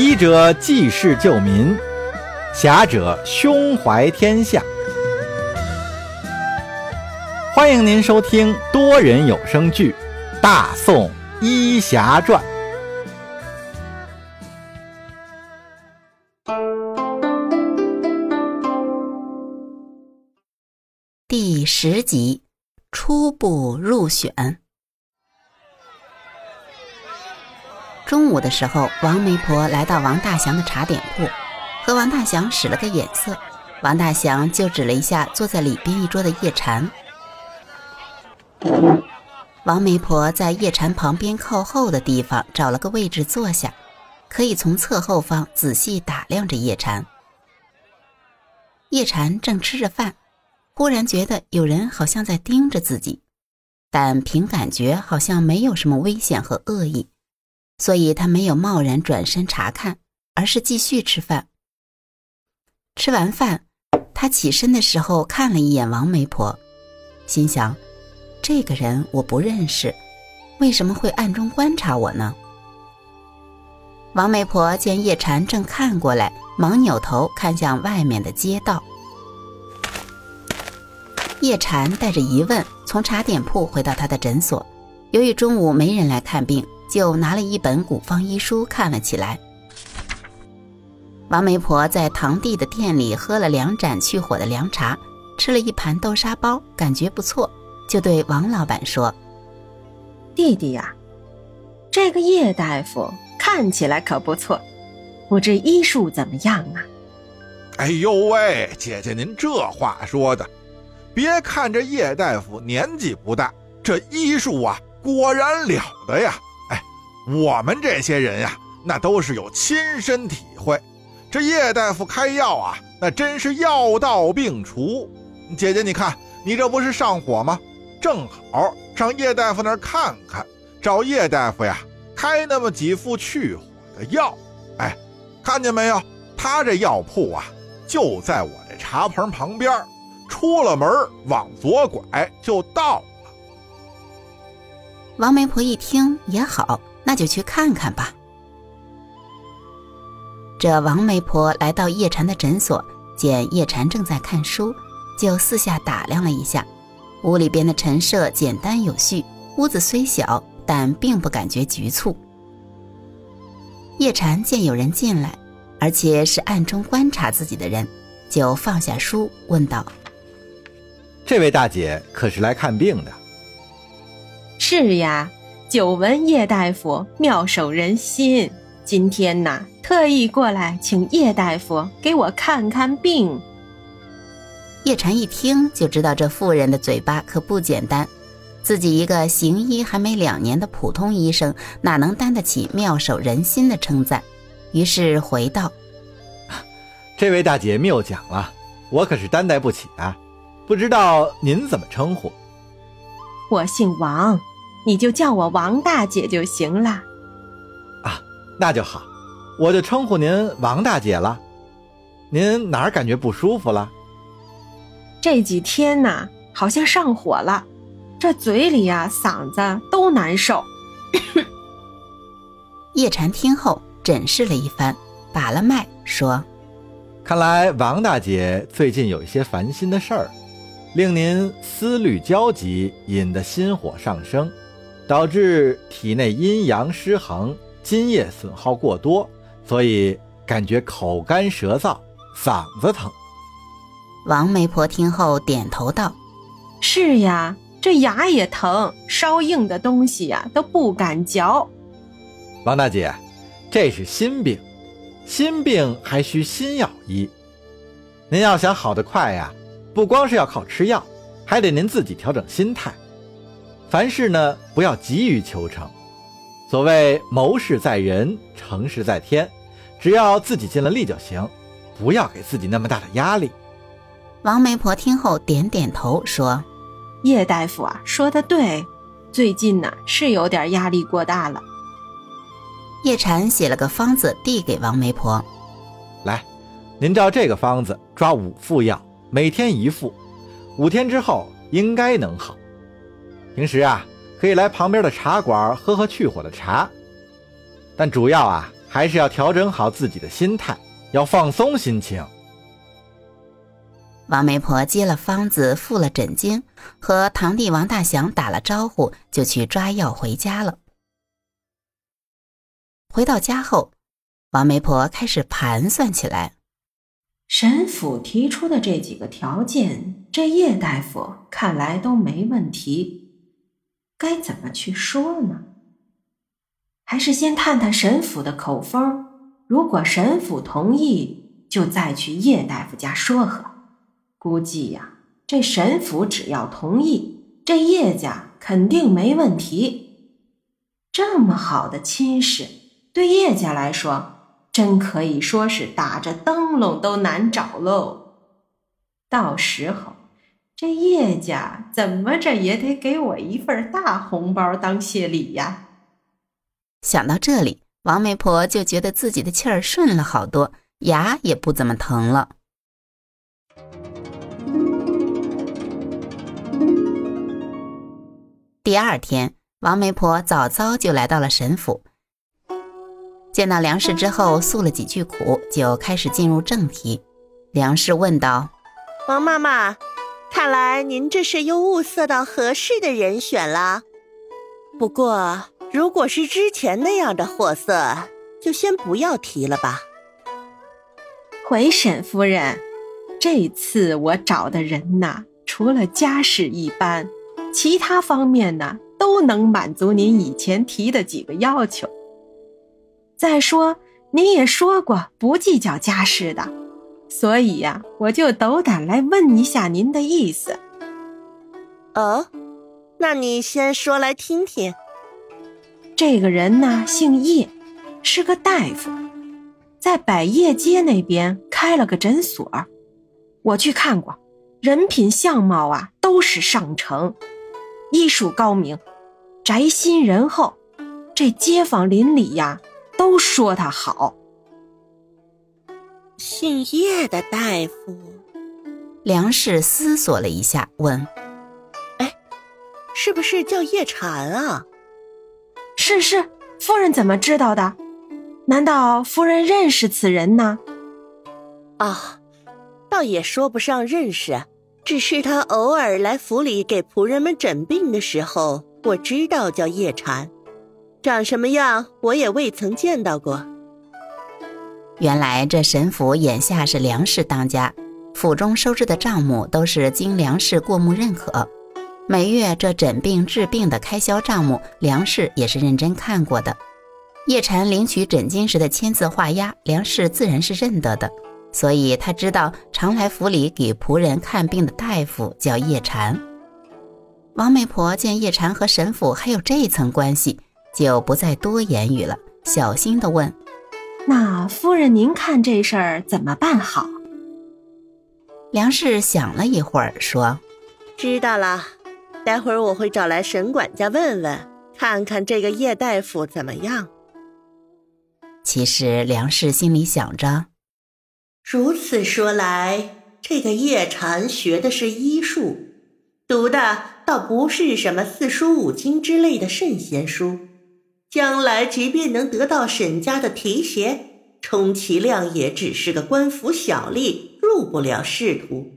医者济世救民，侠者胸怀天下。欢迎您收听多人有声剧《大宋医侠传》第十集，初步入选。中午的时候，王媒婆来到王大祥的茶点铺，和王大祥使了个眼色，王大祥就指了一下坐在里边一桌的叶禅。王媒婆在叶禅旁边靠后的地方找了个位置坐下，可以从侧后方仔细打量着叶禅。叶禅正吃着饭，忽然觉得有人好像在盯着自己，但凭感觉好像没有什么危险和恶意。所以他没有贸然转身查看，而是继续吃饭。吃完饭，他起身的时候看了一眼王媒婆，心想：这个人我不认识，为什么会暗中观察我呢？王媒婆见叶禅正看过来，忙扭头看向外面的街道。叶禅带着疑问从茶点铺回到他的诊所，由于中午没人来看病。就拿了一本古方医书看了起来。王媒婆在堂弟的店里喝了两盏去火的凉茶，吃了一盘豆沙包，感觉不错，就对王老板说：“弟弟呀，这个叶大夫看起来可不错，不知医术怎么样啊？”哎呦喂，姐姐您这话说的，别看这叶大夫年纪不大，这医术啊果然了得呀。我们这些人呀，那都是有亲身体会。这叶大夫开药啊，那真是药到病除。姐姐，你看，你这不是上火吗？正好上叶大夫那儿看看，找叶大夫呀开那么几副去火的药。哎，看见没有？他这药铺啊，就在我这茶棚旁边，出了门往左拐就到了。王媒婆一听也好。那就去看看吧。这王媒婆来到叶禅的诊所，见叶禅正在看书，就四下打量了一下。屋里边的陈设简单有序，屋子虽小，但并不感觉局促。叶禅见有人进来，而且是暗中观察自己的人，就放下书，问道：“这位大姐可是来看病的？”“是呀。”久闻叶大夫妙手仁心，今天呐特意过来请叶大夫给我看看病。叶禅一听就知道这妇人的嘴巴可不简单，自己一个行医还没两年的普通医生，哪能担得起妙手仁心的称赞？于是回道：“这位大姐谬奖了，我可是担待不起啊！不知道您怎么称呼？我姓王。”你就叫我王大姐就行了，啊，那就好，我就称呼您王大姐了。您哪儿感觉不舒服了？这几天呐，好像上火了，这嘴里呀、嗓子都难受。叶禅听后诊视了一番，把了脉，说：“看来王大姐最近有一些烦心的事儿，令您思虑焦急，引得心火上升。”导致体内阴阳失衡，津液损耗过多，所以感觉口干舌燥，嗓子疼。王媒婆听后点头道：“是呀，这牙也疼，稍硬的东西呀都不敢嚼。”王大姐，这是心病，心病还需心药医。您要想好得快呀，不光是要靠吃药，还得您自己调整心态。凡事呢，不要急于求成。所谓谋事在人，成事在天，只要自己尽了力就行，不要给自己那么大的压力。王媒婆听后点点头，说：“叶大夫啊，说的对，最近呢是有点压力过大了。”叶禅写了个方子递给王媒婆：“来，您照这个方子抓五副药，每天一副，五天之后应该能好。”平时啊，可以来旁边的茶馆喝喝去火的茶，但主要啊还是要调整好自己的心态，要放松心情。王媒婆接了方子，付了诊金，和堂弟王大祥打了招呼，就去抓药回家了。回到家后，王媒婆开始盘算起来。神府提出的这几个条件，这叶大夫看来都没问题，该怎么去说呢？还是先探探沈府的口风，如果沈府同意，就再去叶大夫家说和。估计呀，这沈府只要同意，这叶家肯定没问题。这么好的亲事，对叶家来说。真可以说是打着灯笼都难找喽！到时候这叶家怎么着也得给我一份大红包当谢礼呀！想到这里，王媒婆就觉得自己的气儿顺了好多，牙也不怎么疼了。第二天，王媒婆早早就来到了沈府。见到梁氏之后，诉了几句苦，就开始进入正题。梁氏问道：“王妈妈，看来您这是又物色到合适的人选了。不过，如果是之前那样的货色，就先不要提了吧。”回沈夫人，这次我找的人呐，除了家世一般，其他方面呢，都能满足您以前提的几个要求。再说，您也说过不计较家世的，所以呀，我就斗胆来问一下您的意思。哦，那你先说来听听。这个人呢，姓叶，是个大夫，在百业街那边开了个诊所，我去看过，人品相貌啊都是上乘，医术高明，宅心仁厚，这街坊邻里呀。都说他好。姓叶的大夫，梁氏思索了一下，问：“哎，是不是叫叶禅啊？”“是是，夫人怎么知道的？难道夫人认识此人呢？”“啊，倒也说不上认识，只是他偶尔来府里给仆人们诊病的时候，我知道叫叶禅。”长什么样，我也未曾见到过。原来这沈府眼下是梁氏当家，府中收支的账目都是经梁氏过目认可。每月这诊病治病的开销账目，梁氏也是认真看过的。叶禅领取诊金时的签字画押，梁氏自然是认得的，所以他知道常来府里给仆人看病的大夫叫叶禅。王媒婆见叶禅和沈府还有这一层关系。就不再多言语了，小心地问：“那夫人，您看这事儿怎么办好？”梁氏想了一会儿，说：“知道了，待会儿我会找来沈管家问问，看看这个叶大夫怎么样。”其实梁氏心里想着：“如此说来，这个叶禅学的是医术，读的倒不是什么四书五经之类的圣贤书。”将来即便能得到沈家的提携，充其量也只是个官府小吏，入不了仕途。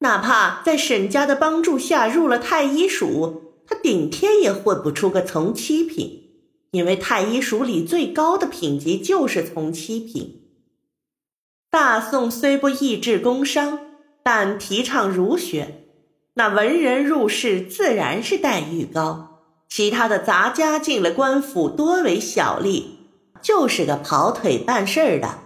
哪怕在沈家的帮助下入了太医署，他顶天也混不出个从七品。因为太医署里最高的品级就是从七品。大宋虽不抑制工商，但提倡儒学，那文人入仕自然是待遇高。其他的杂家进了官府，多为小吏，就是个跑腿办事儿的。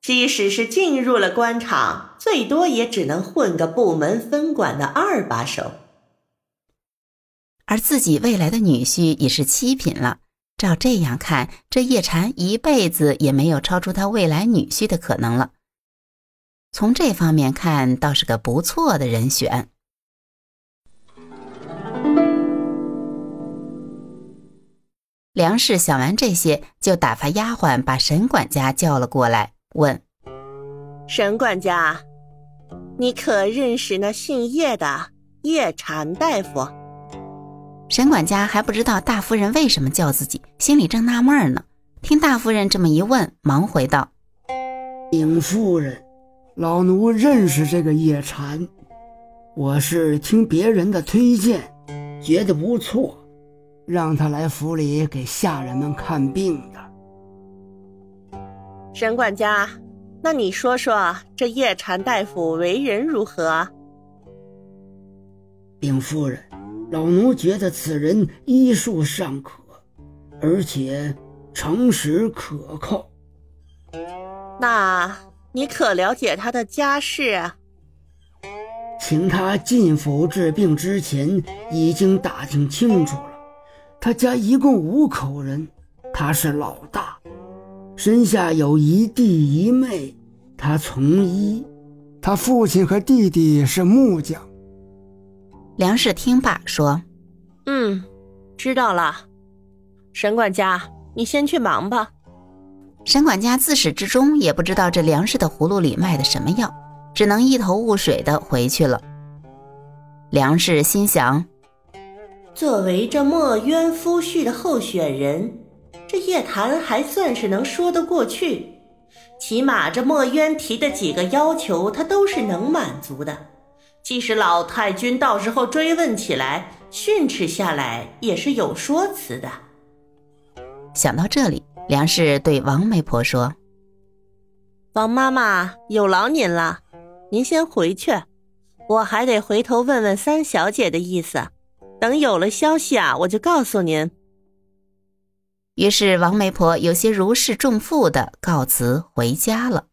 即使是进入了官场，最多也只能混个部门分管的二把手。而自己未来的女婿已是七品了，照这样看，这叶禅一辈子也没有超出他未来女婿的可能了。从这方面看，倒是个不错的人选。梁氏想完这些，就打发丫鬟把沈管家叫了过来，问：“沈管家，你可认识那姓叶的叶禅大夫？”沈管家还不知道大夫人为什么叫自己，心里正纳闷呢。听大夫人这么一问，忙回道：“禀夫人，老奴认识这个叶禅，我是听别人的推荐，觉得不错，让他来府里给下人们看病的。”沈管家，那你说说这叶禅大夫为人如何？禀夫人，老奴觉得此人医术尚可，而且。诚实可靠，那你可了解他的家世啊？请他进府治病之前，已经打听清楚了。他家一共五口人，他是老大，身下有一弟一妹，他从医。他父亲和弟弟是木匠。梁氏听罢说：“嗯，知道了，沈管家。”你先去忙吧。沈管家自始至终也不知道这梁氏的葫芦里卖的什么药，只能一头雾水的回去了。梁氏心想：作为这墨渊夫婿的候选人，这叶檀还算是能说得过去，起码这墨渊提的几个要求，他都是能满足的。即使老太君到时候追问起来，训斥下来，也是有说辞的。想到这里，梁氏对王媒婆说：“王妈妈，有劳您了，您先回去，我还得回头问问三小姐的意思。等有了消息啊，我就告诉您。”于是王媒婆有些如释重负的告辞回家了。